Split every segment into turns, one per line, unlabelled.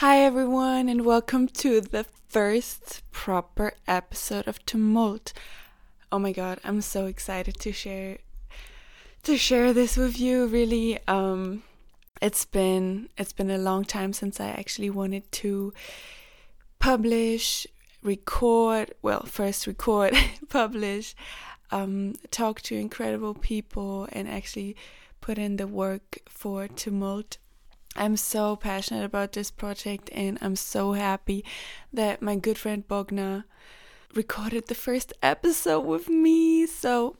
Hi, everyone, and welcome to the first proper episode of Tumult. Oh my god, I'm so excited to share to share this with you. Really, um, it's been it's been a long time since I actually wanted to publish, record. Well, first record, publish, um, talk to incredible people, and actually put in the work for Tumult I'm so passionate about this project and I'm so happy that my good friend Bogna recorded the first episode with me. So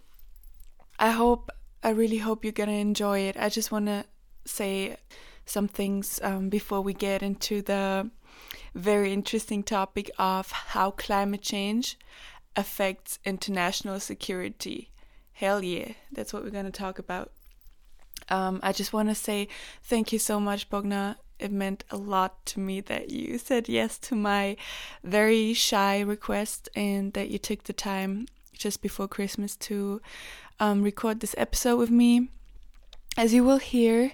I hope, I really hope you're gonna enjoy it. I just wanna say some things um, before we get into the very interesting topic of how climate change affects international security. Hell yeah, that's what we're gonna talk about. Um, I just want to say thank you so much, Bogna. It meant a lot to me that you said yes to my very shy request and that you took the time just before Christmas to um, record this episode with me. As you will hear,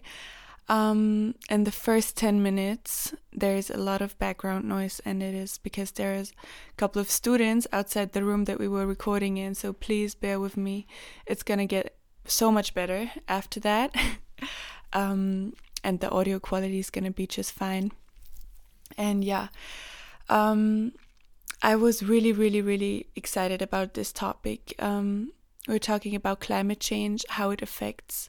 um, in the first 10 minutes, there's a lot of background noise, and it is because there's a couple of students outside the room that we were recording in. So please bear with me. It's gonna get so much better after that. um, and the audio quality is going to be just fine. And yeah, um, I was really, really, really excited about this topic. Um, we're talking about climate change, how it affects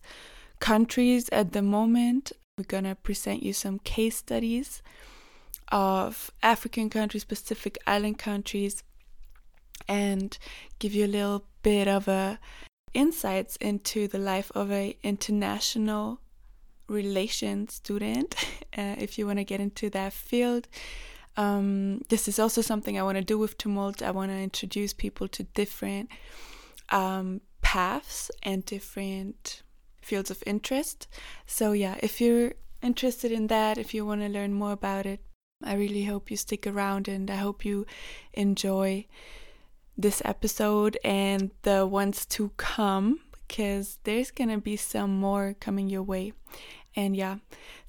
countries at the moment. We're going to present you some case studies of African countries, Pacific Island countries, and give you a little bit of a insights into the life of a international relations student uh, if you want to get into that field. Um, this is also something i want to do with tumult. I want to introduce people to different um, paths and different fields of interest. So yeah if you're interested in that if you want to learn more about it i really hope you stick around and i hope you enjoy this episode and the ones to come because there's gonna be some more coming your way. And yeah,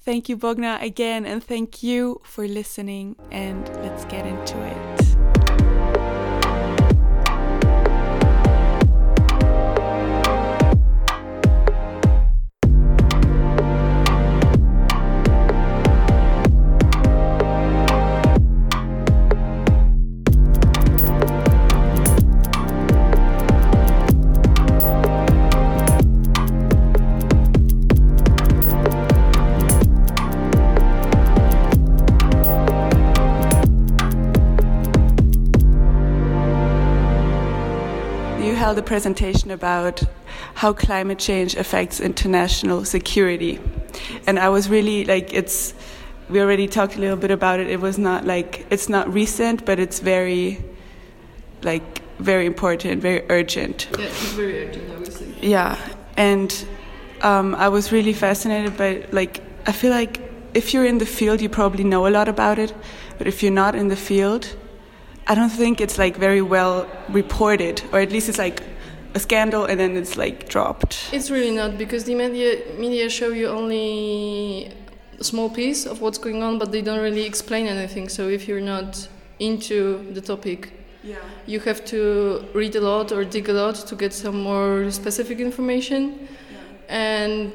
thank you, Bogna, again, and thank you for listening. And let's get into it. Held a presentation about how climate change affects international security. And I was really like, it's, we already talked a little bit about it. It was not like, it's not recent, but it's very, like, very important, very urgent.
Yeah, it's very urgent, obviously.
Yeah. And um, I was really fascinated by, like, I feel like if you're in the field, you probably know a lot about it. But if you're not in the field, I don't think it's like very well reported, or at least it's like a scandal and then it's like dropped.
It's really not because the media media show you only a small piece of what's going on, but they don't really explain anything. So if you're not into the topic,
yeah.
you have to read a lot or dig a lot to get some more specific information. Yeah. And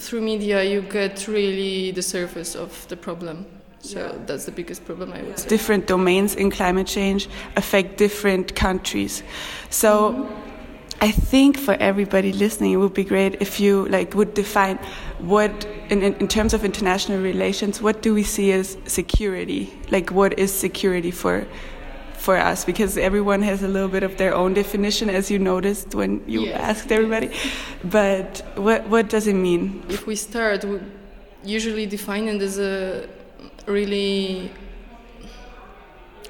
through media, you get really the surface of the problem. So yeah. that's the biggest problem I would say.
Different domains in climate change affect different countries. So mm-hmm. I think for everybody listening, it would be great if you like would define what, in, in terms of international relations, what do we see as security? Like, what is security for for us? Because everyone has a little bit of their own definition, as you noticed when you yes. asked everybody. But what what does it mean?
If we start, we usually define it as a really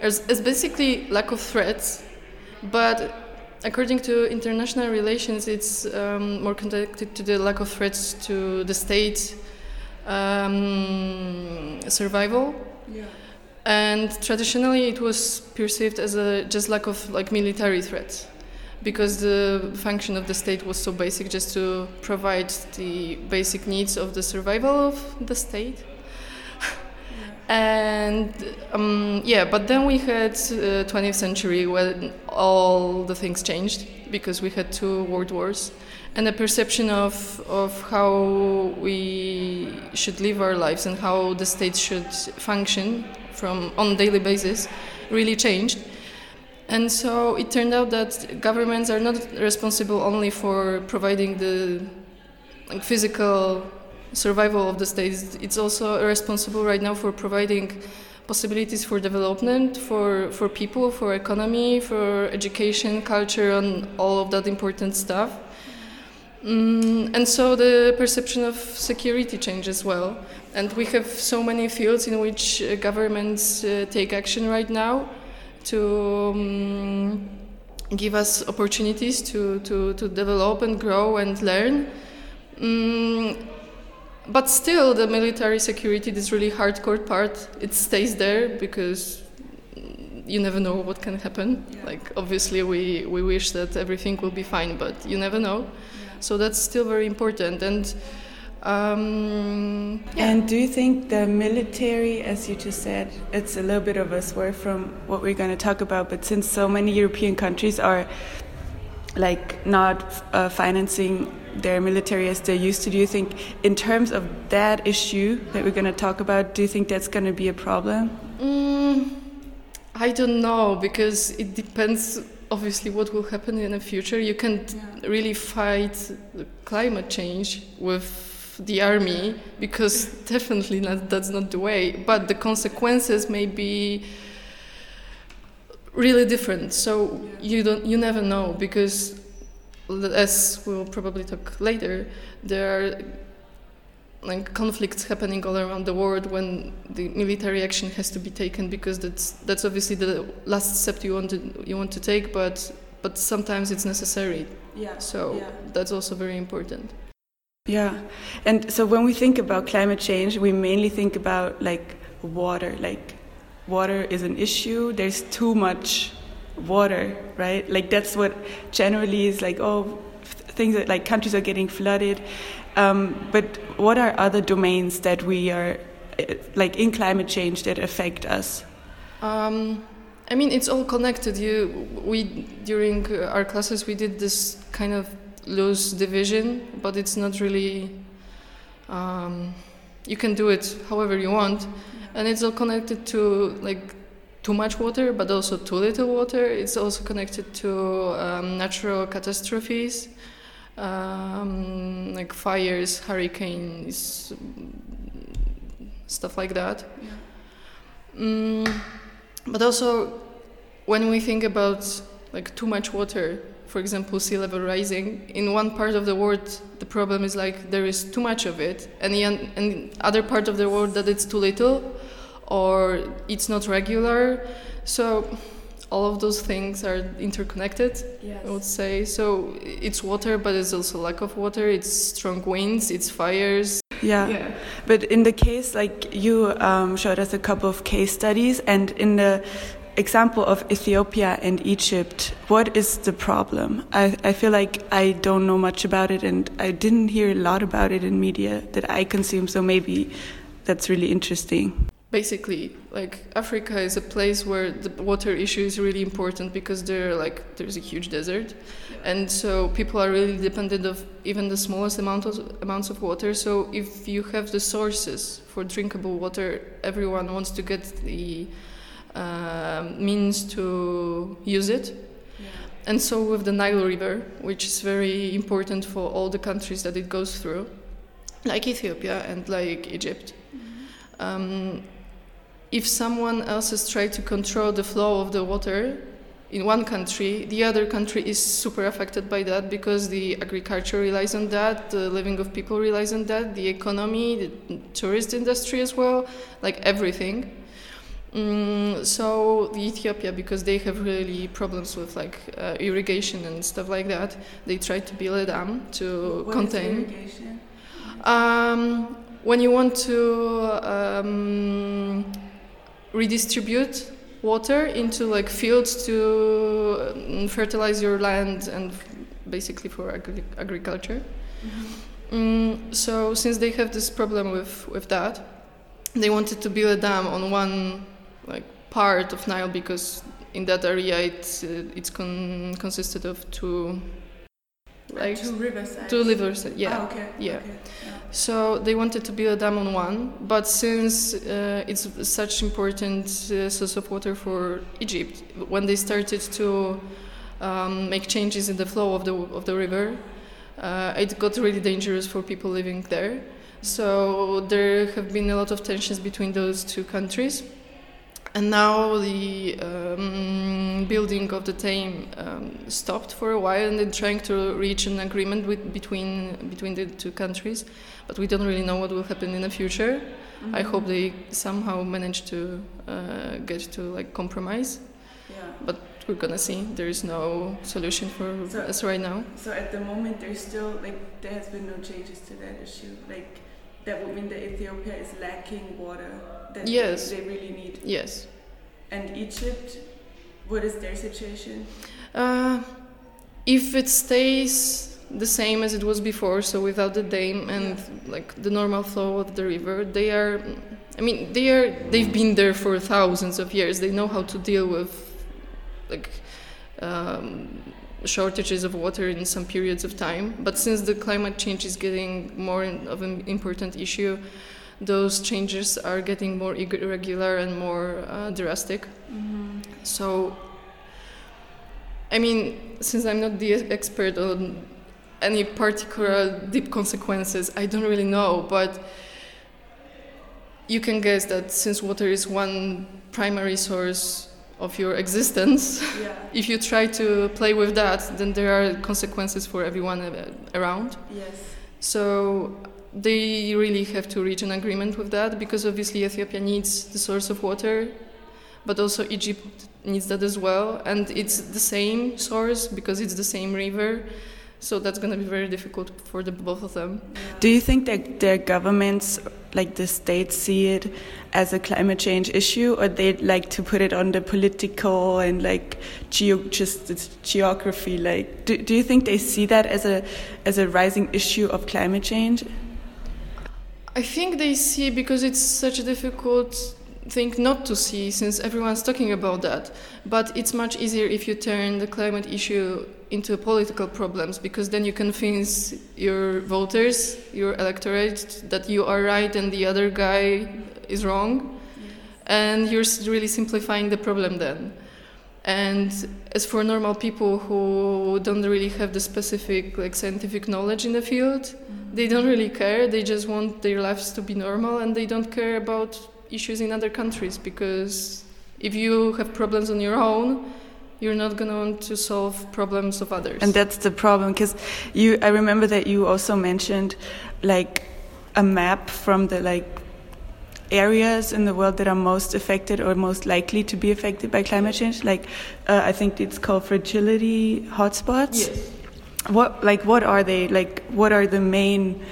it's, it's basically lack of threats but according to international relations it's um, more connected to the lack of threats to the state um, survival
yeah.
and traditionally it was perceived as a just lack of like military threats because the function of the state was so basic just to provide the basic needs of the survival of the state and um, yeah but then we had uh, 20th century when all the things changed because we had two world wars and the perception of, of how we should live our lives and how the state should function from on daily basis really changed. And so it turned out that governments are not responsible only for providing the like, physical survival of the states. It's also responsible right now for providing possibilities for development, for, for people, for economy, for education, culture, and all of that important stuff. Mm, and so the perception of security changes well. And we have so many fields in which uh, governments uh, take action right now to um, give us opportunities to, to, to develop and grow and learn. Mm, but still, the military security, this really hardcore part, it stays there because you never know what can happen. Yeah. Like obviously, we we wish that everything will be fine, but you never know. Yeah. So that's still very important. And um,
yeah. and do you think the military, as you just said, it's a little bit of a swerve from what we're going to talk about, but since so many European countries are like not uh, financing their military as they used to. Do you think, in terms of that issue that we're going to talk about, do you think that's going to be a problem?
Mm, I don't know because it depends. Obviously, what will happen in the future? You can't yeah. really fight climate change with the army because definitely not, that's not the way. But the consequences may be really different. So you don't, you never know because as we'll probably talk later, there are like conflicts happening all around the world when the military action has to be taken because that's that's obviously the last step you want to you want to take, but but sometimes it's necessary.
Yeah.
So
yeah.
that's also very important.
Yeah, and so when we think about climate change, we mainly think about like water, like water is an issue. There's too much water, right? Like that's what generally is like, oh, things that like countries are getting flooded. Um, but what are other domains that we are eh, like in climate change that affect us?
Um, I mean, it's all connected. You, we during our classes we did this kind of loose division, but it's not really. Um, you can do it however you want, and it's all connected to like too much water, but also too little water. It's also connected to um, natural catastrophes, um, like fires, hurricanes, stuff like that. Yeah. Mm, but also, when we think about like too much water, for example, sea level rising, in one part of the world, the problem is like there is too much of it, and in, in other part of the world that it's too little or it's not regular. So all of those things are interconnected yes. i would say so it's water but it's also lack of water it's strong winds it's fires
yeah, yeah. but in the case like you um, showed us a couple of case studies and in the example of ethiopia and egypt what is the problem? I, I feel like i don't know much about it and i didn't hear a lot about it in media that i consume so maybe that's really interesting.
Basically like africa is a place where the water issue is really important because there like there's a huge desert. And so people are really dependent of even the smallest amount of amounts of water. So if you have the sources for drinkable water everyone wants to get the uh, means to use it yeah. and so with the nile river which is very important for all the countries that it goes through like ethiopia and like egypt mm-hmm. um, if someone else has tried to control the flow of the water in one country, the other country is super affected by that because the agriculture relies on that, the living of people relies on that, the economy, the tourist industry as well, like everything. Mm, so the Ethiopia, because they have really problems with like uh, irrigation and stuff like that, they try to build a dam to
what
contain. Um, when you want to um, redistribute water into like fields to um, fertilize your land and basically for agri agriculture. Mm -hmm. mm, so since they have this problem with with that, they wanted to build a dam on one like part of Nile because in that area it's uh, it's con- consisted of two
like two rivers.
Two rivers, yeah.
Ah, okay.
Yeah.
Okay. yeah.
So they wanted to build a dam on one, but since uh, it's such important uh, source of water for Egypt, when they started to um, make changes in the flow of the of the river, uh, it got really dangerous for people living there. So there have been a lot of tensions between those two countries and now the um, building of the dam um, stopped for a while, and they're trying to reach an agreement with, between between the two countries. But we don't really know what will happen in the future. Mm-hmm. I hope they somehow manage to uh, get to like compromise.
Yeah.
But we're gonna see. There is no solution for so, us right now.
So at the moment, there's still like there has been no changes to that issue. Like that would mean that Ethiopia is lacking water that
yes.
they, really need.
Yes.
And Egypt, what is their situation?
Uh, if it stays the same as it was before, so without the dam and yeah. like the normal flow of the river, they are. I mean, they are. They've been there for thousands of years. They know how to deal with, like. Um, shortages of water in some periods of time. But since the climate change is getting more of an important issue, those changes are getting more irregular and more uh, drastic. Mm-hmm. So, I mean, since I'm not the expert on any particular deep consequences, I don't really know, but you can guess that since water is one primary source of your existence,
yeah.
if you try to play with that, then there are consequences for everyone around.
Yes.
So they really have to reach an agreement with that because obviously Ethiopia needs the source of water, but also Egypt needs that as well, and it's the same source because it's the same river. So that's going to be very difficult for the both of them.
Do you think that their governments, like the states, see it as a climate change issue, or they like to put it on the political and like geo just geography? Like, do, do you think they see that as a as a rising issue of climate change?
I think they see because it's such a difficult thing not to see since everyone's talking about that. But it's much easier if you turn the climate issue into political problems because then you convince your voters, your electorate, that you are right and the other guy is wrong. And you're really simplifying the problem then. And as for normal people who don't really have the specific like scientific knowledge in the field, mm-hmm. they don't really care. They just want their lives to be normal, and they don't care about issues in other countries because if you have problems on your own, you're not going to want to solve problems of others.
And that's the problem because you. I remember that you also mentioned like a map from the like areas in the world that are most affected or most likely to be affected by climate change? Like, uh, I think it's called fragility hotspots.
Yes.
What like what are they? Like, what are the main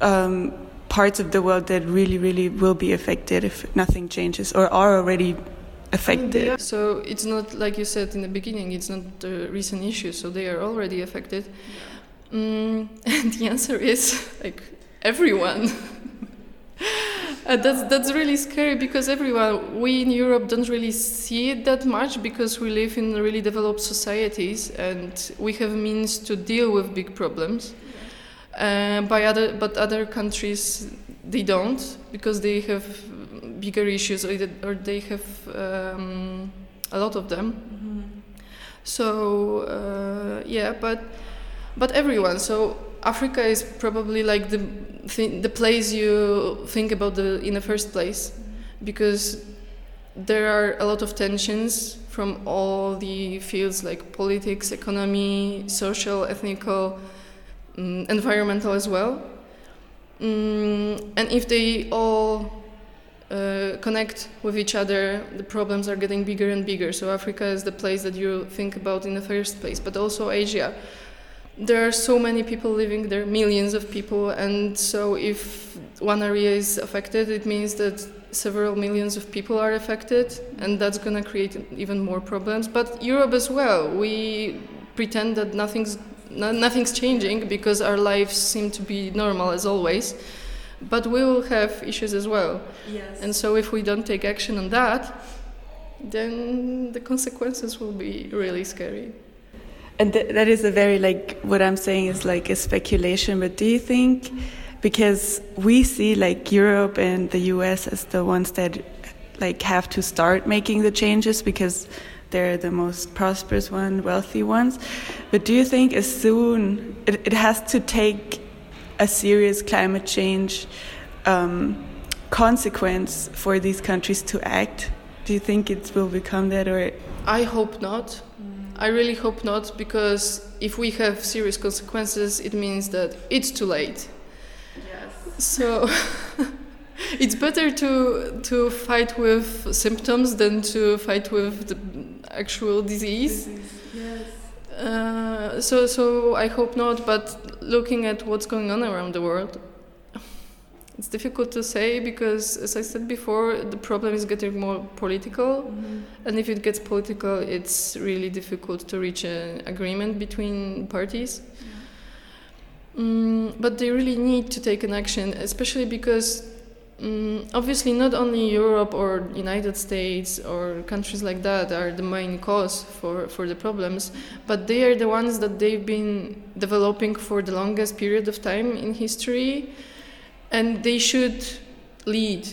um, parts of the world that really, really will be affected if nothing changes, or are already affected?
So it's not like you said in the beginning. It's not a recent issue. So they are already affected. Mm, and the answer is like everyone. Uh, that's that's really scary because everyone we in Europe don't really see it that much because we live in really developed societies and we have means to deal with big problems. Uh, by other but other countries they don't because they have bigger issues or, or they have um, a lot of them. Mm-hmm. So uh, yeah, but but everyone. So Africa is probably like the th- the place you think about the in the first place, because there are a lot of tensions from all the fields like politics, economy, social, ethnical, um, environmental as well. Um, and if they all uh, connect with each other, the problems are getting bigger and bigger. So Africa is the place that you think about in the first place, but also Asia there are so many people living there, millions of people, and so if one area is affected, it means that several millions of people are affected, and that's going to create even more problems. But Europe as well, we pretend that nothing's nothing's changing because our lives seem to be normal as always. but we will have issues as well.
Yes.
And so, if we don't take action on that, then the consequences will be really scary.
And th- that is a very like what I'm saying is like a speculation. But do you think because we see like Europe and the US as the ones that like have to start making the changes because they're the most prosperous one, wealthy ones. But do you think as soon it, it has to take a serious climate change um, consequence for these countries to act? Do you think it will become that or?
I hope not. I really hope not because if we have serious consequences, it means that it's too late.
Yes.
So it's better to to fight with symptoms than to fight with the actual disease.
disease. Yes.
Uh, so so I hope not. But looking at what's going on around the world, it's difficult to say because, as I said before, the problem is getting more political,
Mm-hmm.
and if it gets political, it's really difficult to reach an agreement between parties. Mm, but they really need to take an action, especially because mm, obviously not only Europe or United States or countries like that are the main cause for, for the problems, but they are the ones that they've been developing for the longest period of time in history, and they should lead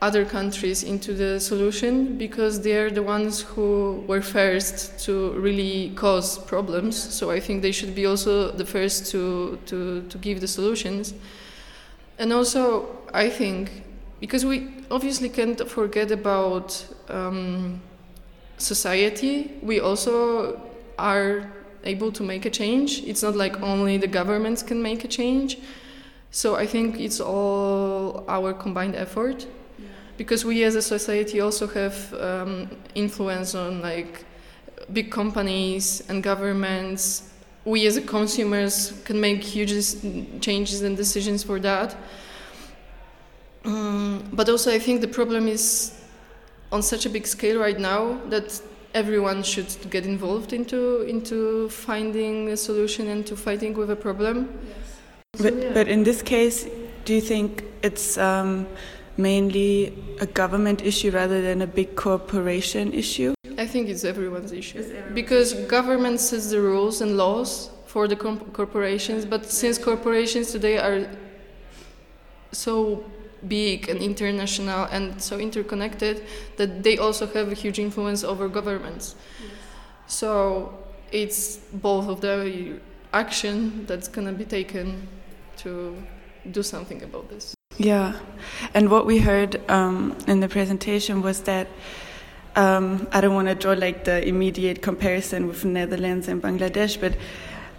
other countries into the solution because they are the ones who were first to really cause problems. So I think they should be also the first to, to, to give the solutions. And also, I think, because we obviously can't forget about um, society, we also are able to make a change. It's not like only the governments can make a change. So I think it's all our combined effort. Because we as a society also have um, influence on like big companies and governments. We as a consumers can make huge changes and decisions for that. Um, but also i think the problem is on such a big scale right now that everyone should get involved into into finding a solution and to fighting with a problem.
Yes. But, but in this case do you think it's um, mainly a government issue rather than a big corporation issue?
I think it's everyone's issue because government sets the rules and laws for the corporations, but since corporations today are so big and international and so interconnected that they also have a huge influence over governments. Yes. So it's both of the action that's going to be taken to do something about this.
Yeah, and what we heard um, in the presentation was that um, I don't want to draw like the immediate comparison with Netherlands and Bangladesh, but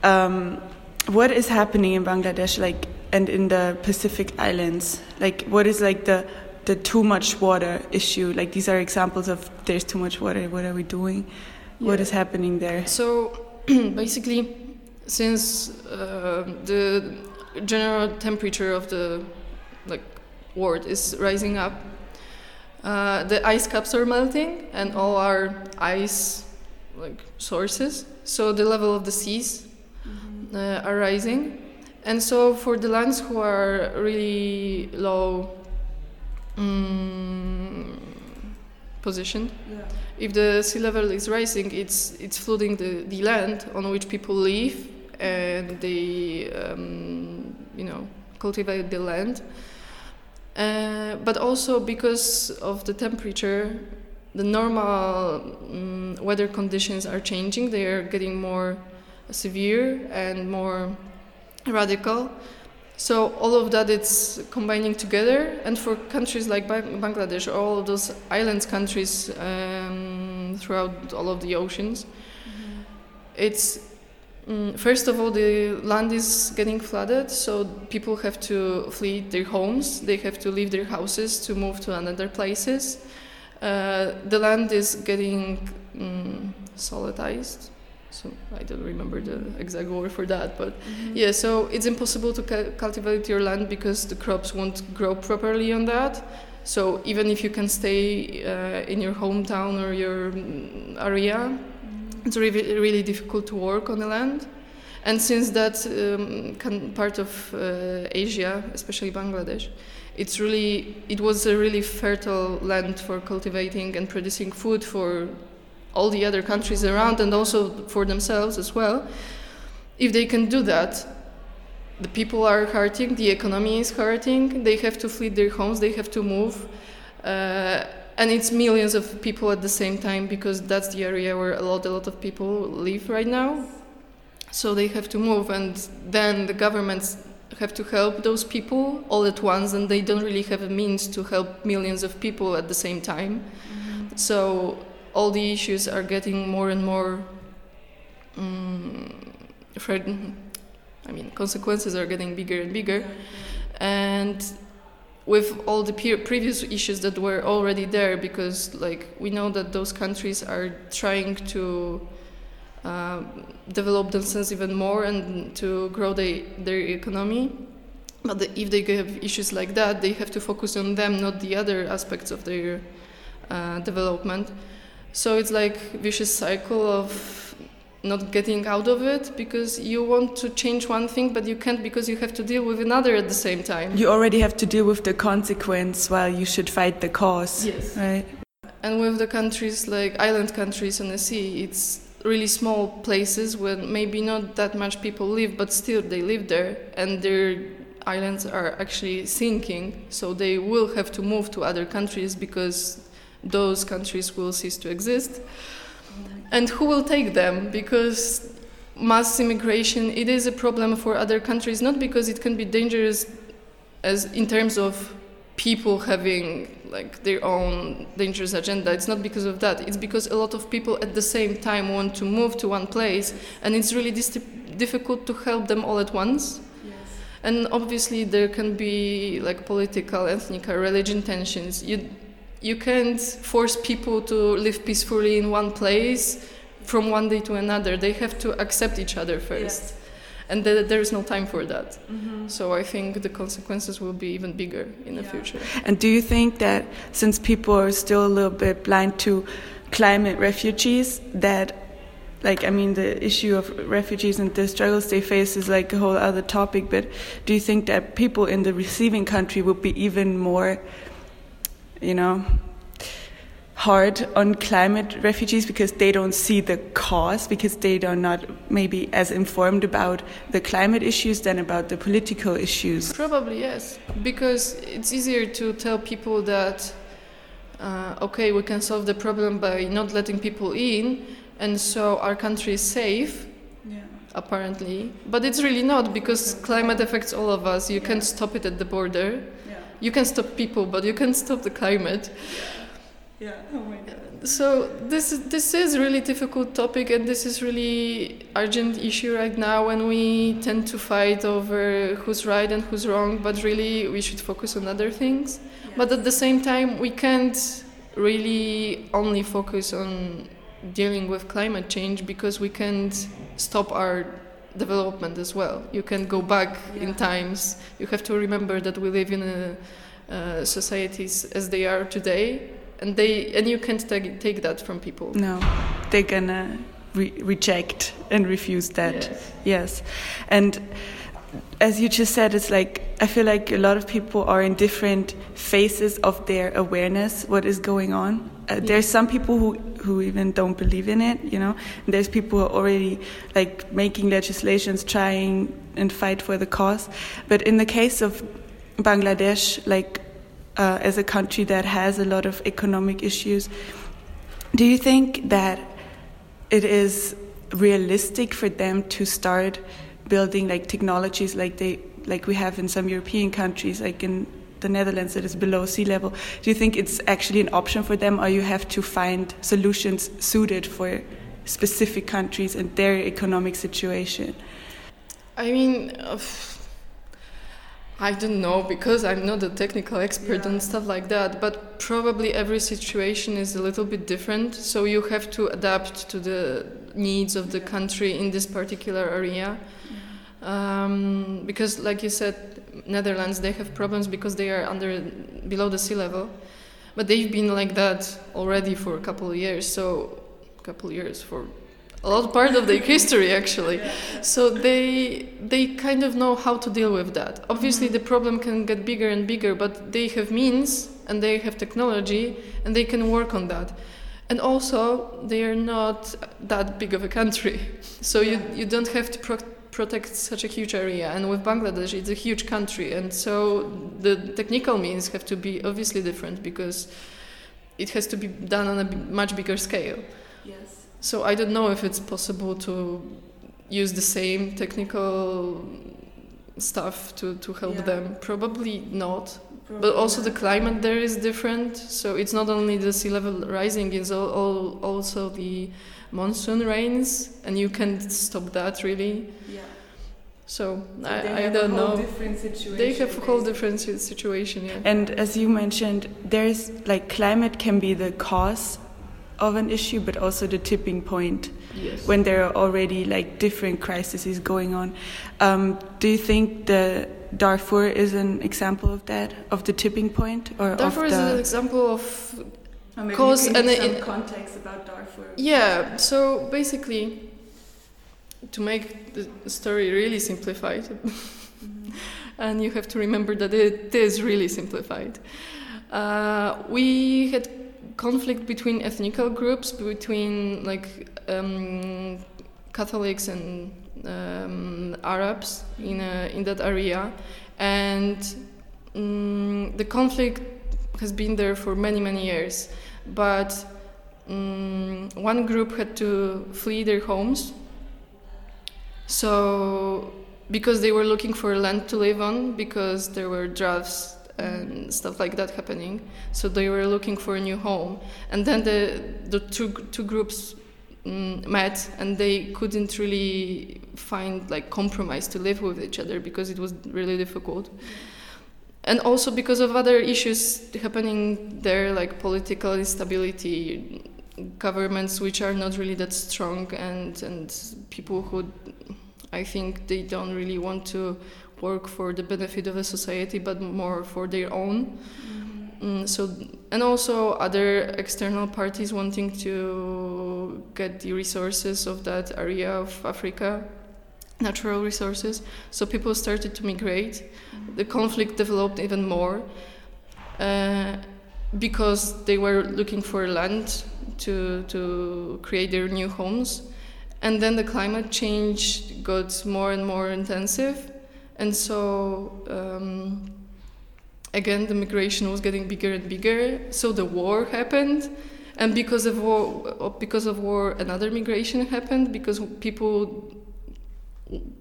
um, what is happening in Bangladesh, like, and in the Pacific Islands? Like, what is like the the too much water issue? Like, these are examples of there's too much water. What are we doing? Yeah. What is happening there?
So, basically, since uh, the general temperature of the like world is rising up. Uh, the ice caps are melting, and all our ice like sources. So the level of the seas mm-hmm. uh, are rising, and so for the lands who are really low um, positioned, yeah. if the sea level is rising, it's it's flooding the, the land on which people live, and they um, you know cultivate the land. Uh, but also because of the temperature, the normal um, weather conditions are changing. They are getting more severe and more radical. So all of that it's combining together, and for countries like Bangladesh, all of those island countries um, throughout all of the oceans, mm-hmm. it's first of all, the land is getting flooded, so people have to flee their homes. They have to leave their houses to move to another places. Uh, the land is getting um, solidized. So I don't remember the exact word for that, but mm-hmm. yeah. So it's impossible to cu- cultivate your land because the crops won't grow properly on that. So even if you can stay uh, in your hometown or your mm, area, it's really, really difficult to work on the land. And since that um, part of uh, Asia, especially Bangladesh, it's really it was a really fertile land for cultivating and producing food for all the other countries around and also for themselves as well. If they can do that, the people are hurting, the economy is hurting, they have to flee their homes, they have to move. Uh, and it's millions of people at the same time because that's the area where a lot, a lot of people live right now. So they have to move, and then the governments have to help those people all at once, and they don't really have a means to help millions of people at the same time. Mm-hmm. So all the issues are getting more and more. Um, I mean, consequences are getting bigger and bigger, and with all the previous issues that were already there, because like we know that those countries are trying to uh, develop themselves even more and to grow they, their economy. But the, if they have issues like that, they have to focus on them, not the other aspects of their uh, development. So it's like vicious cycle of not getting out of it because you want to change one thing but you can't because you have to deal with another at the same time.
You already have to deal with the consequence while you should fight the cause
yes.
right?
And with the countries like island countries on the sea it's really small places where maybe not that much people live but still they live there and their islands are actually sinking so they will have to move to other countries because those countries will cease to exist and who will take them? Because mass immigration it is a problem for other countries not because it can be dangerous as in terms of people having like their own dangerous agenda. It's not because of that. It's because a lot of people at the same time want to move to one place and it's really difficult to help them all at once. Yes. and obviously there can be like political ethnic or religion tensions. You you can't force people to live peacefully in one place from one day to another. They have to accept each other first. Yes. And th- there is no time for that. Mm-hmm. So I think the consequences will be even bigger in yeah. the future.
And do you think that since people are still a little bit blind to climate refugees, that like I mean the issue of refugees and the struggles they face is like a whole other topic, but do you think that people in the receiving country would be even more you know, hard on climate refugees because they don't see the cause, because they are not maybe as informed about the climate issues than about the political issues?
Probably, yes. Because it's easier to tell people that, uh, okay, we can solve the problem by not letting people in, and so our country is safe. Yeah. Apparently, but it's really not because climate affects all of us. You yeah. can't stop it at the border you can stop people, but you can't stop the climate.
Yeah. Oh my God.
So this this is really difficult topic, and this is really urgent issue right now. When we tend to fight over who's right and who's wrong, but really we should focus on other things. Yes. But at the same time, we can't really only focus on dealing with climate change because we can't stop our development as well. You can go back yeah. in times. You have to remember that we live in a, uh, societies as they are today, and they and you can't take, take that from people.
No, they're gonna re reject and refuse that. Yes. yes, and as you just said, it's like I feel like a lot of people are in different phases of their awareness what is going on. Uh, there's some people who who even don't believe in it, you know. And there's people who are already like making legislations, trying and fight for the cause. But in the case of Bangladesh, like uh, as a country that has a lot of economic issues, do you think that it is realistic for them to start building like technologies like they like we have in some European countries, like in the Netherlands that is below sea level. Do you think it's actually an option for them, or you have to find solutions suited for specific countries and their economic situation?
I mean, uh, I don't know because I'm not a technical expert yeah. and stuff like that, but probably every situation is a little bit different. So you have to adapt to the needs of the country in this particular area. Um, because, like you said, Netherlands, they have problems because they are under below the sea level, but they've been like that already for a couple of years. So, a couple of years for a lot part of their history actually. So they they kind of know how to deal with that. Obviously, the problem can get bigger and bigger, but they have means and they have technology and they can work on that. And also, they are not that big of a country, so you you don't have to. Pro- protect such a huge area and with bangladesh it's a huge country and so the technical means have to be obviously different because it has to be done on a much bigger scale
Yes.
so I don't know if it's possible to use the same technical stuff to, to help
Yeah.
them. Probably not. But also the climate there is different. So it's not only the sea level rising, it's all, all, also the monsoon rains, and you can't stop that really.
Yeah.
So
So
I,
they
I
have
don't
a whole
know.
Different situation,
They have a whole different situation, yeah.
And as you mentioned, there's like climate can be the cause of an issue, but also the tipping point
Yes.
when there are already like different crises going on. Um, do you think the Darfur is an example of that, of the tipping point, or
Darfur
of
is
the?
an example of
Or maybe
cause
you can
and
give
it-
context about Darfur.
Yeah, so basically, to make the story really simplified, and you have to remember that it is really simplified. Uh, we had conflict between ethnical groups, between like um, Catholics and um, Arabs in a, in that area, and mm the conflict has been there for many many years, but mm, one group had to flee their homes. So, because they were looking for land to live on, because there were droughts and stuff like that happening, so they were looking for a new home. And then the the two two groups Mm, met, and they couldn't really find like compromise to live with each other because it was really difficult. And also because of other issues happening there like political instability governments which are not really that strong and and people who i think they don't really want to work for the benefit of a society but more for their own mm. Mm, so and also other external parties wanting to get the resources of that area of africa natural resources so people started to migrate the conflict developed even more uh, because they were looking for land to, to create their new homes. And then the climate change got more and more intensive. And so, um, again, the migration was getting bigger and bigger. So the war happened. And because of war, uh, because of war, another migration happened because people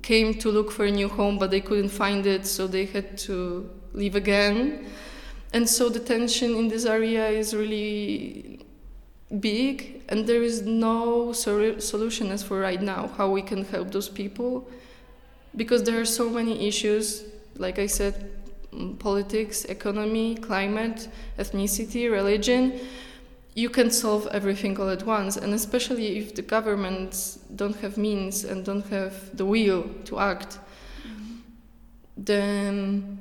came to look for a new home, but they couldn't find it, so they had to leave again. And so the tension in this area is really big, and there is no sol- solution as for right now how we can help those people because there are so many issues, like I said, politics, economy, climate, ethnicity, religion. You can solve everything all at once, and especially if the governments don't have means and don't have the will to act, then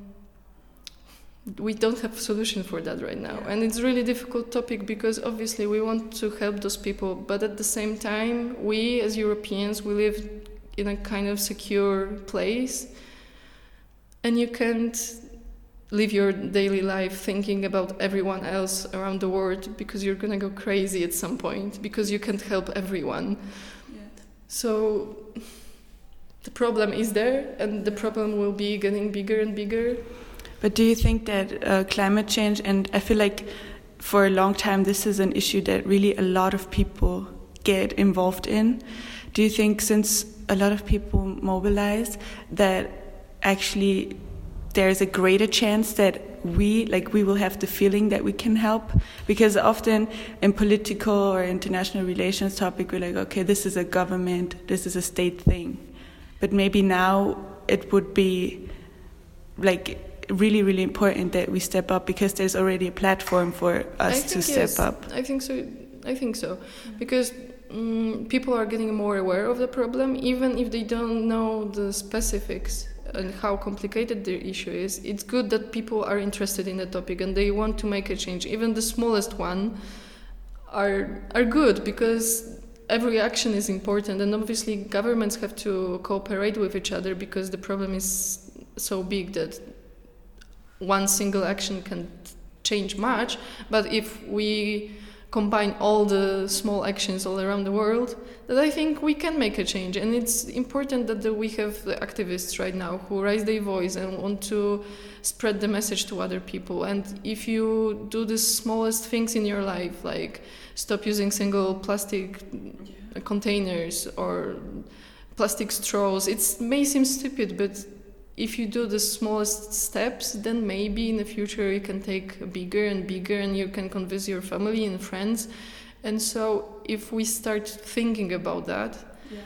we don't have a solution for that right now and it's a really difficult topic because obviously we want to help those people but at the same time we as europeans we live in a kind of secure place and you can't live your daily life thinking about everyone else around the world because you're gonna go crazy at some point because you can't help everyone. So the problem is there and the problem will be getting bigger and bigger.
But do you think that uh, climate change, and I feel like for a long time this is an issue that really a lot of people get involved in. Do you think since a lot of people mobilize that actually there's a greater chance that we like we will have the feeling that we can help. Because often in political or international relations topic we're like okay this is a government this is a state thing. But maybe now it would be like really really important that we step up because there's already a platform for us to step
yes.
up.
I think so. I think so. Because um, people are getting more aware of the problem, even if they don't know the specifics and how complicated the issue is. It's good that people are interested in the topic and they want to make a change. Even the smallest one are are good because every action is important, and obviously governments have to cooperate with each other because the problem is so big that one single action can change much. But if we combine all the small actions all around the world, that I think we can make a change. And it's important that we have the activists right now who raise their voice and want to spread the message to other people. And if you do the smallest things in your life, like stop using single plastic containers or plastic straws, it may seem stupid, but if you do the smallest steps, then maybe in the future you can take bigger and bigger and you can convince your family and friends. And so if we start thinking about that, yeah.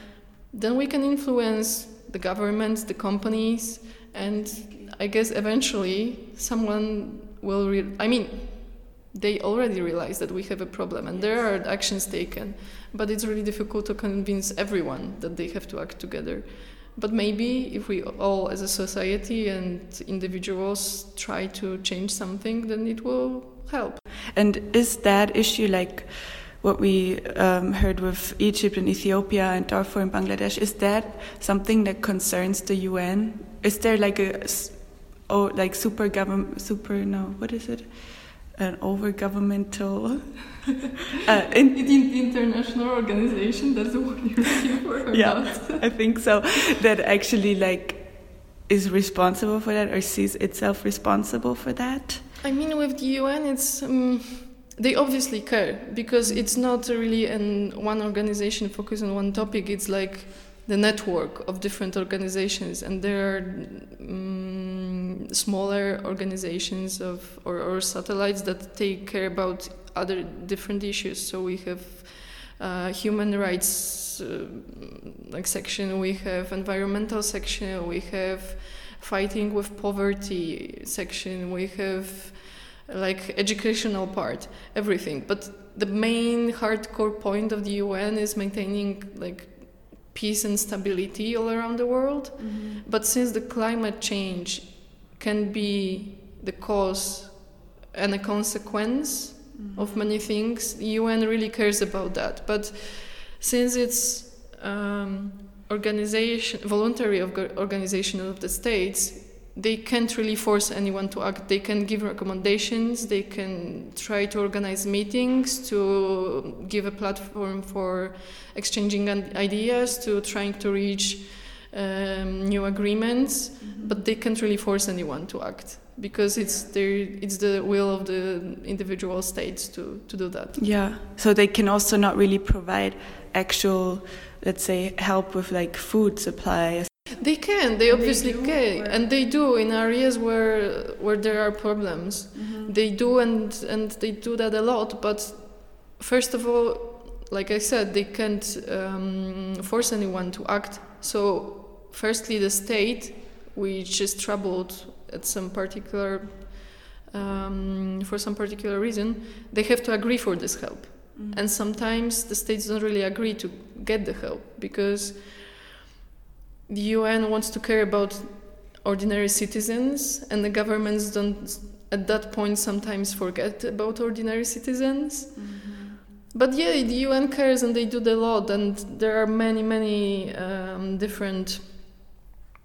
then we can influence the governments, the companies, and I guess eventually someone will. Re- I mean, they already realize that we have a problem and there are actions taken, but it's really difficult to convince everyone that they have to act together. But maybe if we all, as a society and individuals, try to change something, then it will help.
And is that issue like what we um, heard with Egypt and Ethiopia and Darfur and Bangladesh? Is that something that concerns the UN? Is there like a oh like super government super no what is it? An over governmental
uh, in, international organization that's what you're looking for
yeah not? i think so. That actually like is responsible for that or sees itself responsible for that?
I mean with the un it's um, they obviously care because it's not really an one organization focused on one topic. It's like the network of different organizations and there are um, smaller organizations of or, or, satellites that take care about other different issues. So we have uh, human rights uh, like section we have environmental section we have fighting with poverty section we have like educational part everything. But the main hardcore point of the UN is maintaining like peace and stability all around the world. Mm-hmm. But since the climate change can be the cause and a consequence mm-hmm. of many things, the UN really cares about that. But since it's um, organization, voluntary organization of the states, they can't really force anyone to act. They can give recommendations, they can try to organize meetings, to give a platform for exchanging ideas, to trying to reach um, new agreements, mm-hmm. but they can't really force anyone to act because it's their it's the will of the individual states to to do that.
Yeah, so they can also not really provide actual let's say help with like food supply
they can. They obviously they can, and they do in areas where where there are problems. Mm-hmm. They do, and and they do that a lot. But first of all, like I said, they can't um, force anyone to act. So, firstly, the state, which is troubled at some particular um, for some particular reason, they have to agree for this help. Mm-hmm. And sometimes the states don't really agree to get the help because the UN wants to care about ordinary citizens, and the governments don't, at that point, sometimes forget about ordinary citizens. Mm-hmm. But yeah, the UN cares and they do a lot, and there are many, many um, different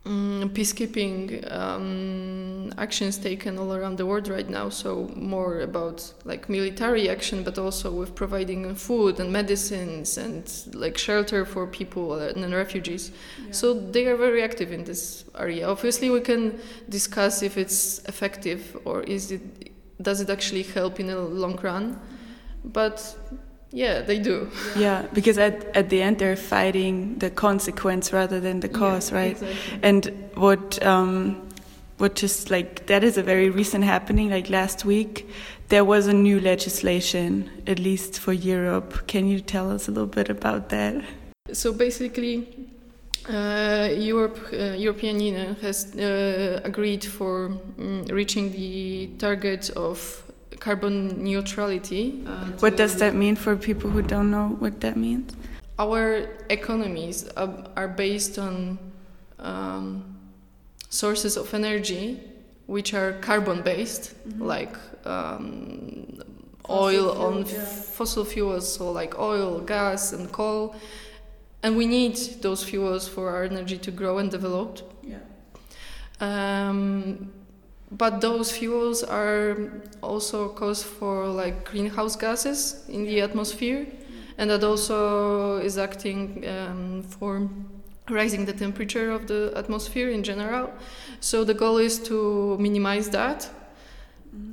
um, peacekeeping um, actions taken all around the world right now. So more about like military action, but also with providing food and medicines and like shelter for people and refugees. Yeah. So they are very active in this area. Obviously, we can discuss if it's effective or is it does it actually help in the long run, but yeah, they do.
Yeah, because at, at the end they're fighting the consequence rather than the cause, yeah, right? Exactly. And what um, what just like that is a very recent happening. Like last week, there was a new legislation, at least for Europe. Can you tell us a little bit about that?
So basically, uh, Europe, uh, European Union has uh, agreed for um, reaching the target of carbon neutrality.
Uh, what does that mean for people who don't know what that means?
Our economies are based on um, sources of energy which are carbon based, mm-hmm. like um, oil
fuel,
on
yeah.
fossil fuels, so like oil, gas, and coal. And we need those fuels for our energy to grow and develop.
Yeah.
Um, but those fuels are also cause for like greenhouse gases in the atmosphere, and that also is acting um, for rising the temperature of the atmosphere in general. So the goal is to minimize that.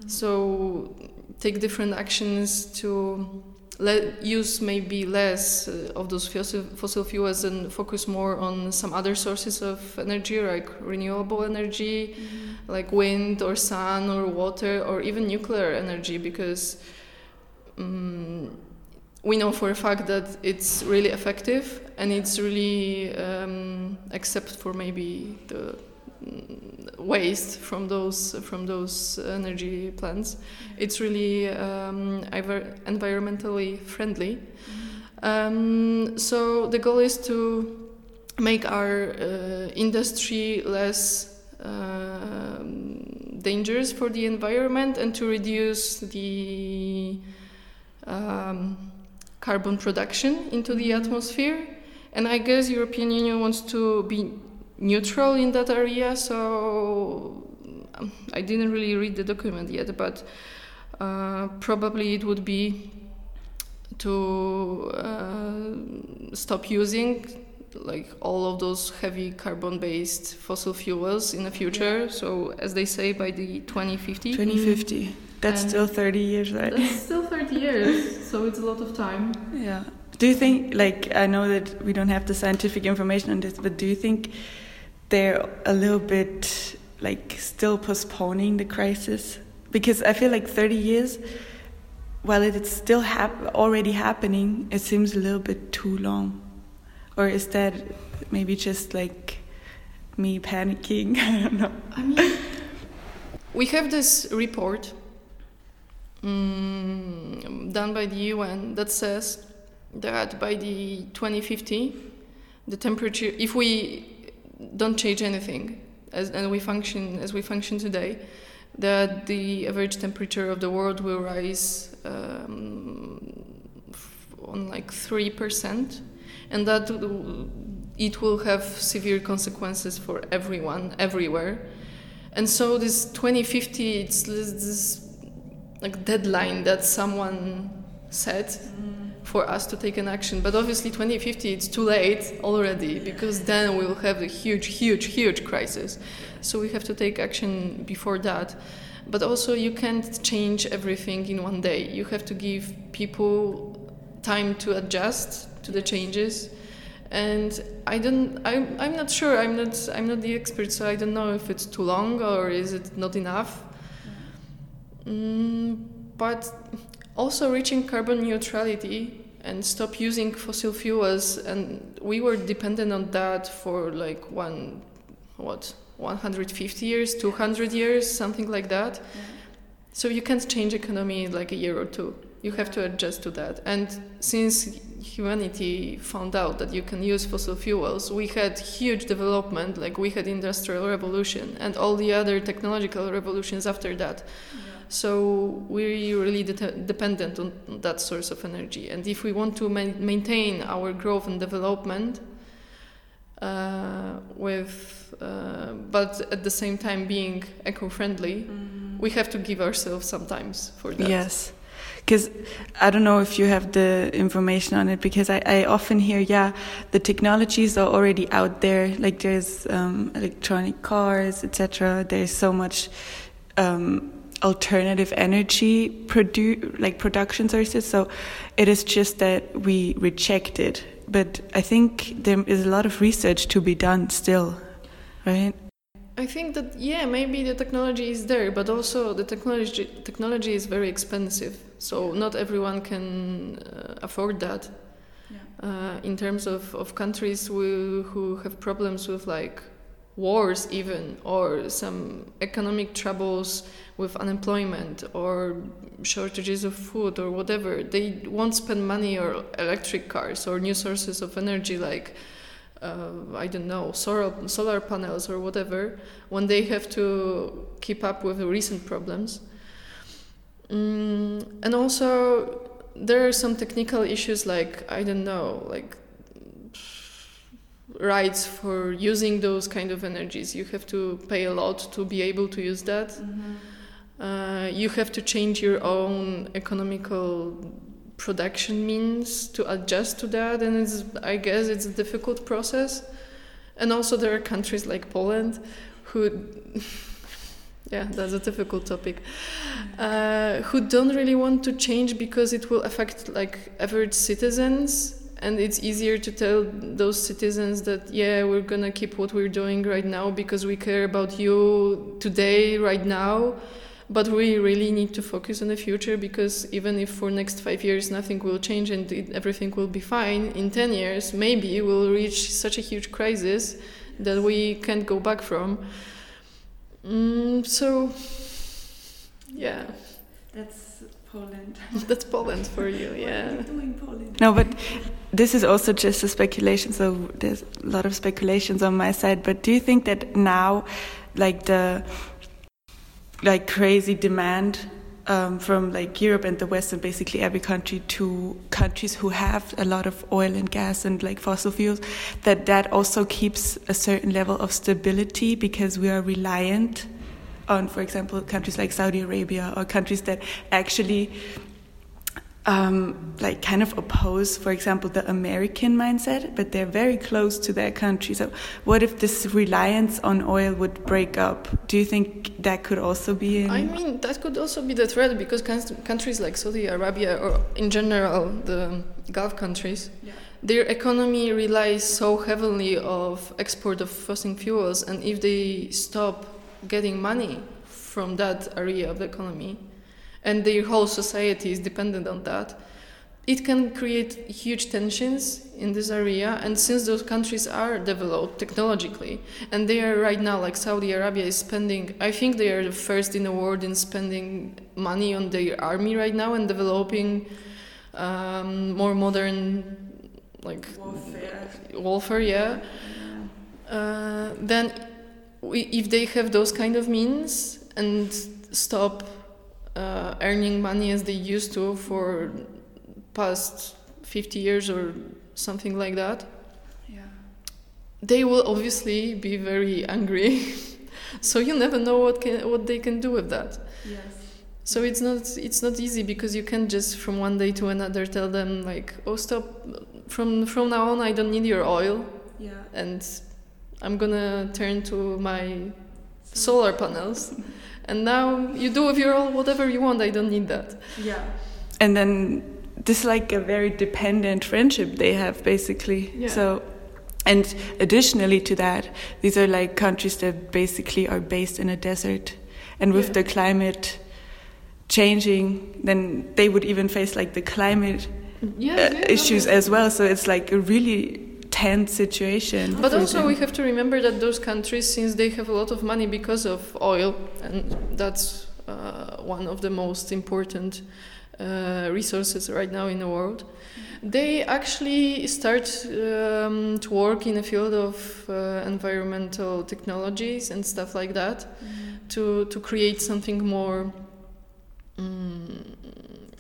So take different actions to let use maybe less uh, of those fossil, fossil fuels and focus more on some other sources of energy like renewable energy like wind or sun or water or even nuclear energy because um, we know for a fact that it's really effective and it's really um, except for maybe the mm, waste from those from those energy plants. It's really um, envir- environmentally friendly. Um, so the goal is to make our uh, industry less um, dangerous for the environment and to reduce the um, carbon production into the atmosphere. And I guess European Union wants to be neutral in that area. So um, I didn't really read the document yet, but uh, probably it would be to uh, stop using like all of those heavy carbon based fossil fuels in the future so as they say by the 2050
2050. That's
And-
still 30 years, right?
that's still 30 years so it's a lot of time
Yeah. Do you think, like, I know that we don't have the scientific information on this, but do you think they're a little bit, like, still postponing the crisis? Because I feel like 30 years, while it's still hap- already happening, it seems a little bit too long. Or is that maybe just like me panicking? I don't know.
I mean, we have this report mm, done by the UN that says that by the 2050, the temperature, if we don't change anything as, and we function as we function today, that the average temperature of the world will rise um, on like 3%, and that it will have severe consequences for everyone, everywhere. And so this 2050, it's this, like deadline that someone set for us to take an action. But obviously, 2050, it's too late already because then we'll have a huge, huge, huge crisis. So we have to take action before that. But also, you can't change everything in one day. You have to give people time to adjust to the changes. And I don't. I'm. I'm not sure. I'm not. I'm not the expert, so I don't know if it's too long or is it not enough. Mm, but also reaching carbon neutrality and stop using fossil fuels and we were dependent on that for like one what 150 years 200 years something like that. Mm-hmm. So you can't change economy in like a year or two. You have to adjust to that. And since humanity found out that you can use fossil fuels we had huge development like we had industrial revolution and all the other technological revolutions after that mm-hmm. So we're really de- dependent on that source of energy. And if we want to ma- maintain our growth and development, uh, with, uh, but at the same time being eco-friendly, we have to give ourselves some times for that.
Yes. Because I don't know if you have the information on it, because I, I often hear, yeah, the technologies are already out there. Like there's um, electronic cars, etc. There's so much um, alternative energy produ- like production sources. So it is just that we reject it. But I think there is a lot of research to be done still, right?
I think that yeah, maybe the technology is there, but also the technology technology is very expensive, so not everyone can uh, afford that. Uh, in terms of, of countries who, who have problems with like wars even or some economic troubles with unemployment or shortages of food or whatever they won't spend money on electric cars or new sources of energy like uh, I don't know, solar, solar panels or whatever, when they have to keep up with the recent problems. Mm, and also, there are some technical issues like, I don't know, like rights for using those kind of energies. You have to pay a lot to be able to use that. Mm-hmm. Uh, you have to change your own economical production means to adjust to that, and it's I guess it's a difficult process. And also, there are countries like Poland who. yeah, that's a difficult topic. Uh, who don't really want to change because it will affect like average citizens and it's easier to tell those citizens that yeah we're gonna keep what we're doing right now because we care about you today right now. But we really need to focus on the future because even if for next five years nothing will change and everything will be fine in 10 years maybe we'll reach such a huge crisis that we can't go back from. Mm, so yeah.
That's Poland.
That's Poland for you, yeah.
doing Poland? No, but this is also just a speculation, so there's a lot of speculations on my side. But do you think that now, like the like crazy demand um, from like Europe and the West and basically every country to countries who have a lot of oil and gas and like fossil fuels, that that also keeps a certain level of stability because we are reliant on, for example, countries like Saudi Arabia or countries that actually um, like kind of oppose, for example, the American mindset, but they're very close to their country. So, what if this reliance on oil would break up? Do you think that could also be?
I mean, that could also be the threat because countries like Saudi Arabia, or in general the Gulf countries, yeah. their economy relies so heavily of export of fossil fuels, and if they stop getting money from that area of the economy, and their whole society is dependent on that, it can create huge tensions in this area. And since those countries are developed technologically, and they are right now, like Saudi Arabia is spending, I think they are the first in the world in spending money on their army right now and developing um, more modern, like
warfare.
Warfare, yeah. Uh, then if they have those kind of means and stop uh, earning money as they used to for past 50 years or something like that
yeah.
they will obviously be very angry. So you never know what can what they can do with that.
Yes.
So it's not it's not easy because you can't just from one day to another tell them like oh stop from from now on i don't need your oil.
Yeah.
And I'm gonna turn to my solar panels. And now you do with your own whatever you want. I don't need that.
Yeah. And then this is like a very dependent friendship they have basically.
Yeah.
So and additionally to that, these are like countries that basically are based in a desert. And with yeah. the climate changing, then they would even face like the climate
yes, uh,
yeah, issues as well. So it's like a really tense situation.
But also, them. we have to remember that those countries, since they have a lot of money because of oil, and that's uh, one of the most important uh, resources right now in the world, they actually start um, to work in the field of uh, environmental technologies and stuff like that mm-hmm. to, to create something more. Um,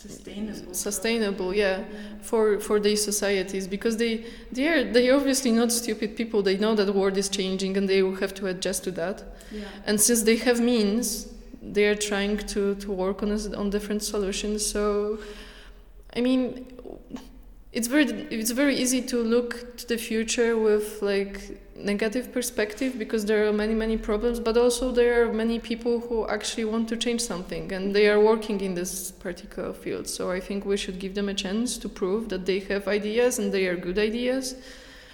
sustainable
sustainable yeah, for for these societies because they they are they obviously not stupid people. They know that the world is changing and they will have to adjust to that.
Yeah.
and since they have means they are trying to to work on on different solutions. So i mean it's very it's very easy to look to the future with like negative perspective because there are many many problems but also there are many people who actually want to change something and they are working in this particular field. So i think we should give them a chance to prove that they have ideas and they are good ideas.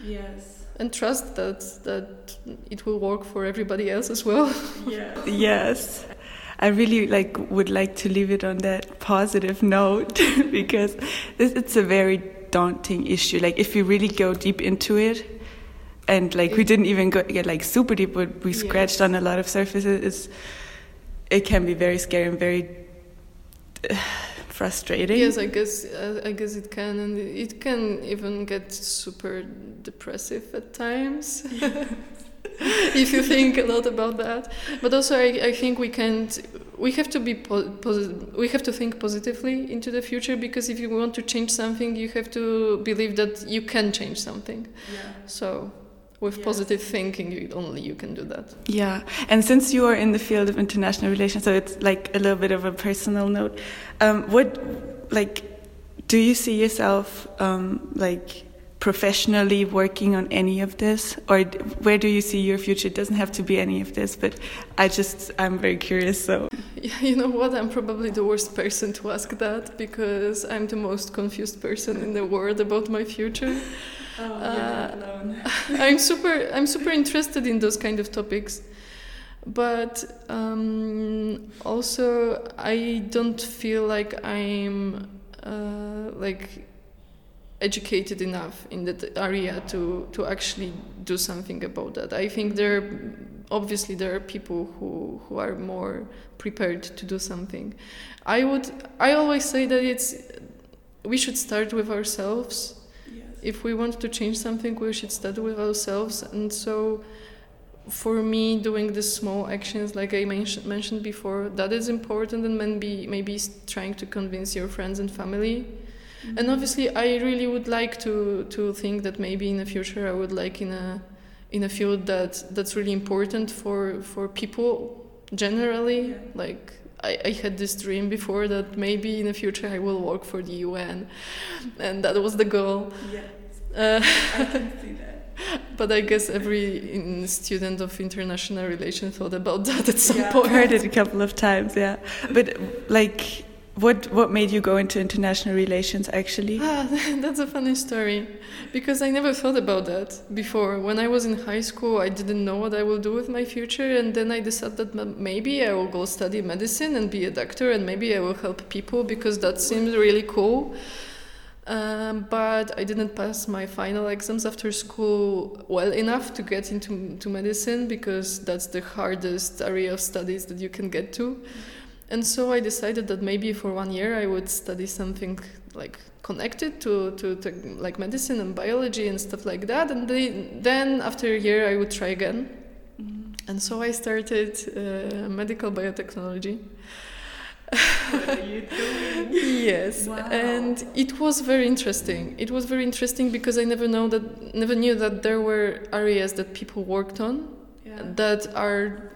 Yes.
And trust that that it will work for everybody else as well.
Yes. Yes. I really like would like to leave it on that positive note because it's a very daunting issue. Like if you really go deep into it, and like we didn't even go, get like super deep but we scratched on a lot of surfaces. It's, it can be very scary and very uh, frustrating.
Yes i guess uh, i guess it can and it can even get super depressive at times. If you think a lot about that. But also I, I think we can't we have to be po- posi- we have to think positively into the future because if you want to change something you have to believe that you can change something.
Yeah.
so with
Yes.
positive thinking you, only you can do that
Yeah, and since you are in the field of international relations, so it's like a little bit of a personal note. Um, what, like, do you see yourself um, like professionally working on any of this, or where do you see your future? It doesn't have to be any of this, but I just I'm very curious. So
Yeah, you know what? I'm probably the worst person to ask that because I'm the most confused person in the world about my future. Uh, I'm super I'm super interested in those kind of topics. But um, also I don't feel like I'm uh, like educated enough in that area to, to actually do something about that. I think there obviously there are people who, who are more prepared to do something. I would I always say that it's we should start with ourselves. If we want to change something, we should start with ourselves. And so, for me, doing the small actions, like I mentioned mentioned before, that is important. And maybe maybe trying to convince your friends and family. And mm-hmm. obviously, I really would like to to think that maybe in the future I would like in a in a field that that's really important for for people generally.
Yeah.
Like I, I had this dream before that maybe in the future I will work for the UN, and that was the goal. Uh,
see that.
but I guess every in- student of international relations thought about that at some
Yeah,
point.
I've heard it a couple of times. Yeah, but like, what what made you go into international relations actually?
Ah, that's a funny story because I never thought about that before. When I was in high school, I didn't know what I will do with my future, and then I decided that maybe I will go study medicine and be a doctor, and maybe I will help people because that seems really cool. Um, but I didn't pass my final exams after school well enough to get into to medicine because that's the hardest area of studies that you can get to. And so I decided that maybe for one year I would study something like connected to, to, to like medicine and biology and stuff like that. And they, then after a year I would try again. And so I started uh, medical biotechnology.
what are you doing?
yes,
Wow.
and it was very interesting. It was very interesting because I never know that never knew that there were areas that people worked on
Yeah.
that are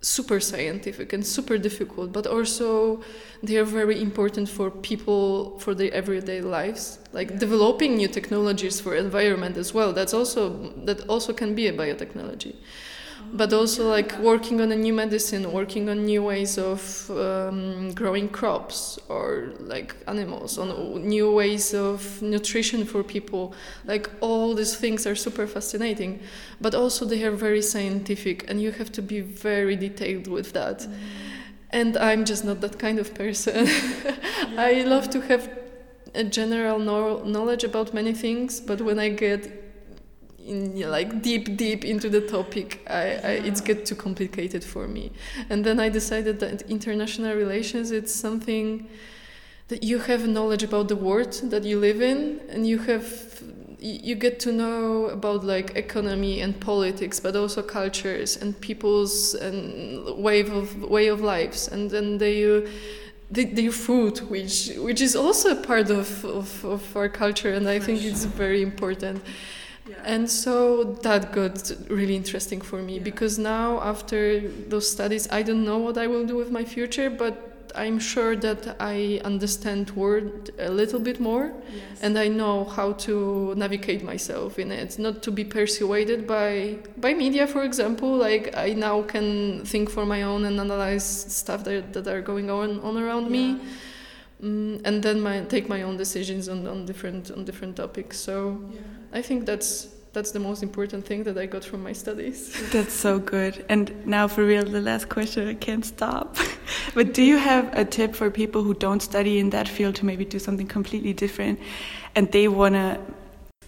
super scientific and super difficult, but also they are very important for people for their everyday lives. Like
Yeah.
developing new technologies for environment as well. That's also that also can be a biotechnology. But also like working on a new medicine, working on new ways of um, growing crops or like animals, on new ways of nutrition for people. Like all these things are super fascinating but also they are very scientific and you have to be very detailed with that. And i'm just not that kind of person. I love to have a general know- knowledge about many things but when i get in like deep deep into the topic. I, I it's get too complicated for me. And then i decided that international relations it's something that you have knowledge about the world that you live in and you have you get to know about like economy and politics but also cultures and people's and way of way of lives. And then they uh, the, their food which which is also a part of, of, of our culture and i think it's very important and so that got really interesting for me
Yeah.
because now after those studies i don't know what i will do with my future but i'm sure that i understand word a little bit more and I know how to navigate myself in it, not to be persuaded by by media, for example. Like I now can think for my own and analyze stuff that, that are going on on around me, mm, and then my, take my own decisions on, on different on different topics. So I think that's that's the most important thing that I got from my studies.
That's so good. And now, for real, the last question, I can't stop. but do you have a tip for people who don't study in that field to maybe do something completely different and they want to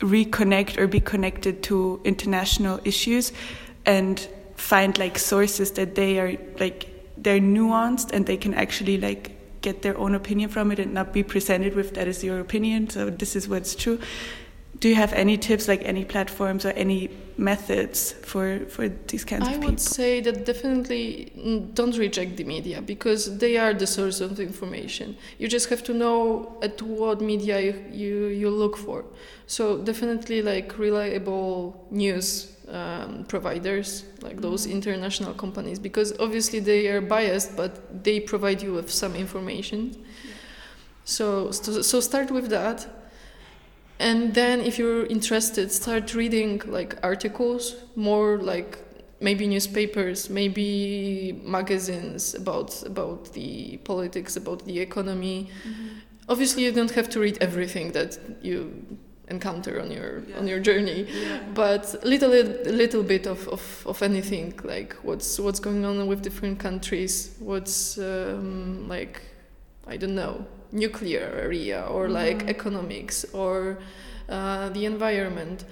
reconnect or be connected to international issues and find like sources that they are like they're nuanced and they can actually like get their own opinion from it and not be presented with that is your opinion so this is what's true do you have any tips, like any platforms or any methods for for these kinds
I
of people?
I would say that definitely mm, don't reject the media because they are the source of information. You just have to know at what media you you, you look for. So definitely like reliable news um, providers, like those
Mhm.
international companies, because obviously they are biased, but they provide you with some information. So, so so start with that, and then if you're interested, start reading like articles, more like maybe newspapers, maybe magazines about about the politics, about the economy. Obviously, you don't have to read everything that you encounter on your on your journey but little little bit of, of, of anything like what's what's going on with different countries what's um, like i don't know nuclear area or like
Mhm.
economics or uh, the environment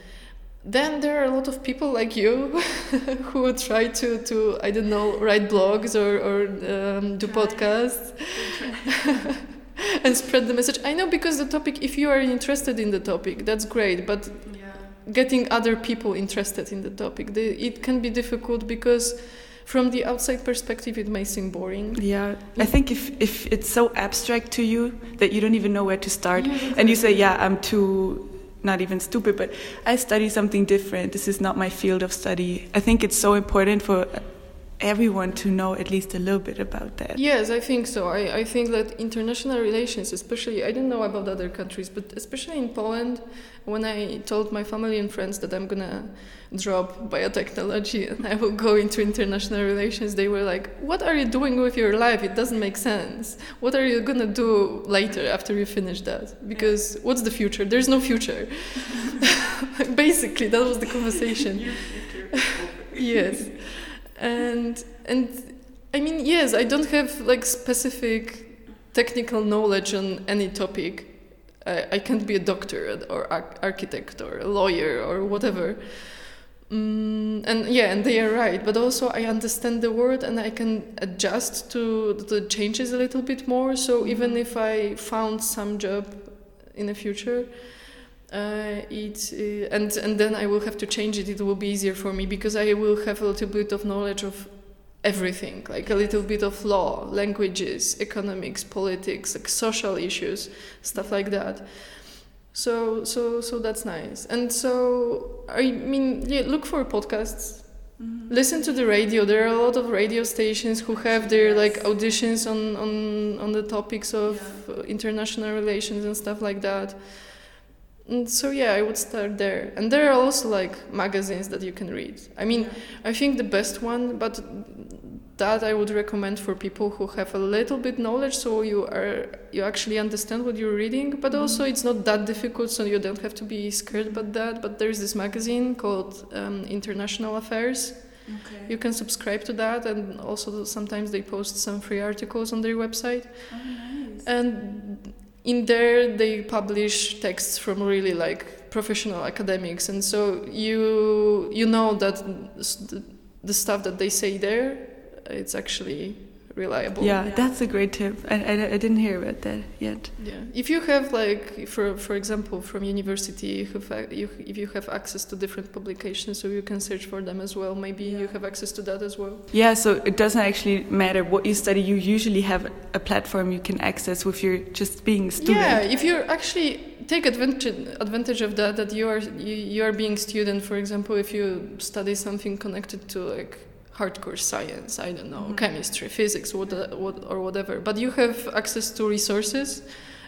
then there are a lot of people like you who try to, to i don't know write blogs or, or um, do podcasts and spread the message i know because the topic if you are interested in the topic that's great but getting other people interested in the topic. The, it can be difficult because from the outside perspective it may seem boring.
Yeah, I think if if it's so abstract to you that you don't even know where to start, and you say, "Yeah, I'm too." Not even stupid, but I study something different. This is not my field of study. I think it's so important for everyone to know at least a little bit about that.
Yes, I think so. I, I think that international relations, especially, I don't know about other countries, but especially in Poland, when I told my family and friends that I'm gonna drop biotechnology and I will go into international relations, they were like, What are you doing with your life? It doesn't make sense. What are you gonna do later after you finish that? Because what's the future? There's no future. Basically, that was the conversation. yes and and i mean yes i don't have like specific technical knowledge on any topic. I, I can't be a doctor or ar- architect or a lawyer or whatever. Mm, and yeah and they are right. But also i understand the word and i can adjust to the changes a little bit more. So even if i found some job in the future uh, it uh, and and then I will have to change it. It will be easier for me because I will have a little bit of knowledge of everything, like a little bit of law, languages, economics, politics, like social issues, stuff like that. So so so that's nice. And so I mean, yeah, look for podcasts.
Mm-hmm.
Listen to the radio. There are a lot of radio stations who have their like auditions on on on the topics of uh, international relations and stuff like that. And so yeah, I would start there. And there are also like magazines that you can read. I mean, I think the best one, but that I would recommend for people who have a little bit knowledge, so you are you actually understand what you're reading. But
Mhm.
also, it's not that difficult, so you don't have to be scared about that. But there's this magazine called um, International Affairs.
Okay.
You can subscribe to that, and also sometimes they post some free articles on their website.
Oh, nice.
And in there they publish texts from really like professional academics. And so you you know that the, stuff that they say there it's actually reliable
yeah, that's a great tip. I, I, I didn't hear about that yet.
yeah if you have like for for example from university you have, uh, you, if you have access to different publications so you can search for them as well maybe you have access to that as well
Yeah, so it doesn't actually matter what you study. You usually have a platform you can access with your just being student.
Yeah, if you actually take advantage advantage of that, that you are you, you are being student. For example, if you study something connected to like hardcore science, I don't know,
Mhm.
chemistry, physics, what, what or whatever, but you have access to resources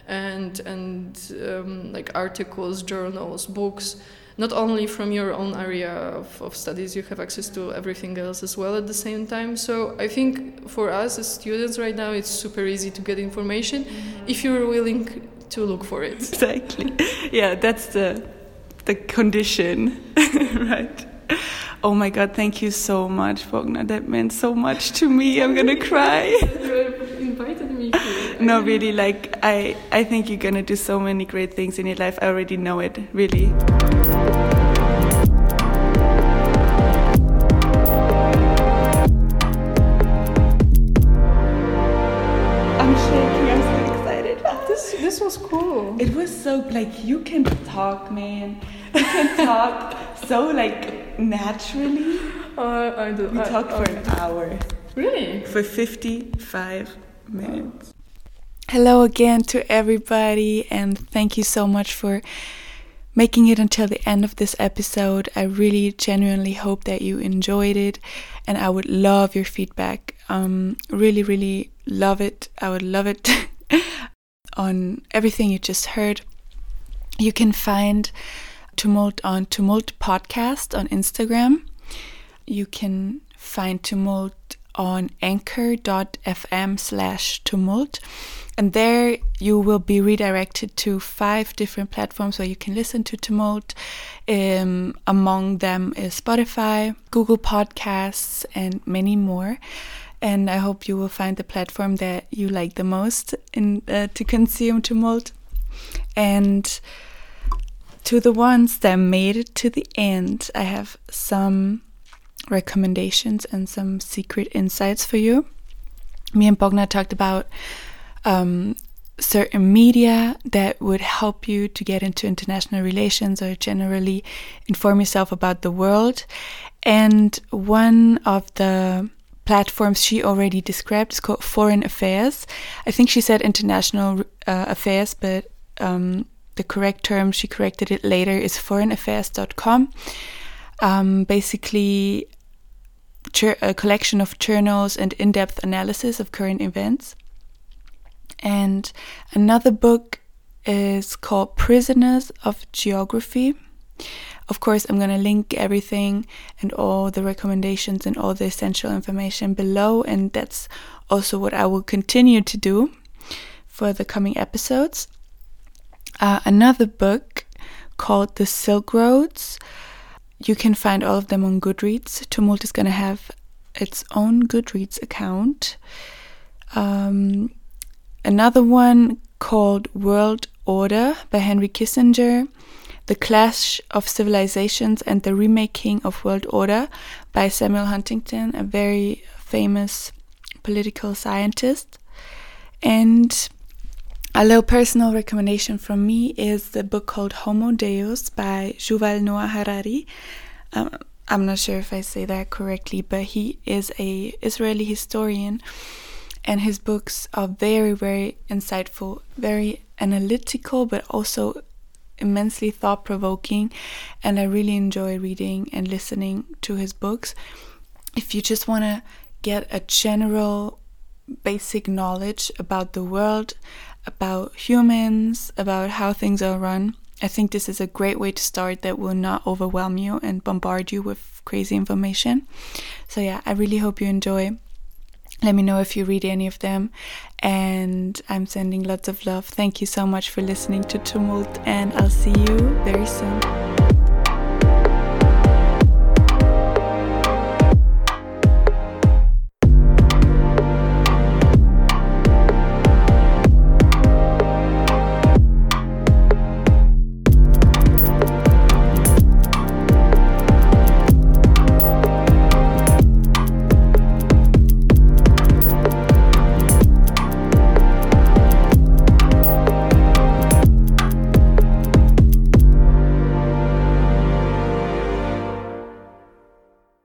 and and um, like articles, journals, books. Not only from your own area of, of studies, you have access to everything else as well at the same time. So I think for us as students right now, it's super easy to get information if you're willing to look for it.
Exactly. Yeah, that's the the condition, right? Oh my God! Thank you so much, Bogna. That meant so much to me. I'm gonna cry.
you invited me.
No, really. Like I, I think you're gonna do so many great things in your life. I already know it. Really. I'm shaking. I'm so excited.
This this was cool.
It was so like you can talk, man. You can talk so like naturally.
Uh, I do.
We
I,
talk for an hour.
Really?
For 55 minutes. Hello again to everybody, and thank you so much for making it until the end of this episode. I really genuinely hope that you enjoyed it, and I would love your feedback. Um, really, really love it. I would love it on everything you just heard. You can find Tumult on Tumult Podcast on Instagram. You can find Tumult on anchor.fm slash tumult. And there you will be redirected to five different platforms where you can listen to Tumult. Um, among them is Spotify, Google Podcasts, and many more. And I hope you will find the platform that you like the most in uh, to consume Tumult. And to the ones that made it to the end, I have some recommendations and some secret insights for you. Me and Bogna talked about um, certain media that would help you to get into international relations or generally inform yourself about the world. And one of the platforms she already described is called Foreign Affairs. I think she said international uh, affairs, but um, the correct term, she corrected it later, is foreignaffairs.com. Um, basically, a collection of journals and in depth analysis of current events. And another book is called Prisoners of Geography. Of course, I'm going to link everything and all the recommendations and all the essential information below, and that's also what I will continue to do for the coming episodes. Uh, another book called The Silk Roads. You can find all of them on Goodreads. Tumult is going to have its own Goodreads account. Um, another one called World Order by Henry Kissinger, The Clash of Civilizations and the Remaking of World Order by Samuel Huntington, a very famous political scientist. And a little personal recommendation from me is the book called Homo Deus by Yuval Noah Harari. Um, I'm not sure if I say that correctly, but he is a Israeli historian and his books are very very insightful, very analytical but also immensely thought provoking and I really enjoy reading and listening to his books. If you just want to get a general basic knowledge about the world, about humans, about how things are run. I think this is a great way to start that will not overwhelm you and bombard you with crazy information. So, yeah, I really hope you enjoy. Let me know if you read any of them. And I'm sending lots of love. Thank you so much for listening to Tumult, and I'll see you very soon.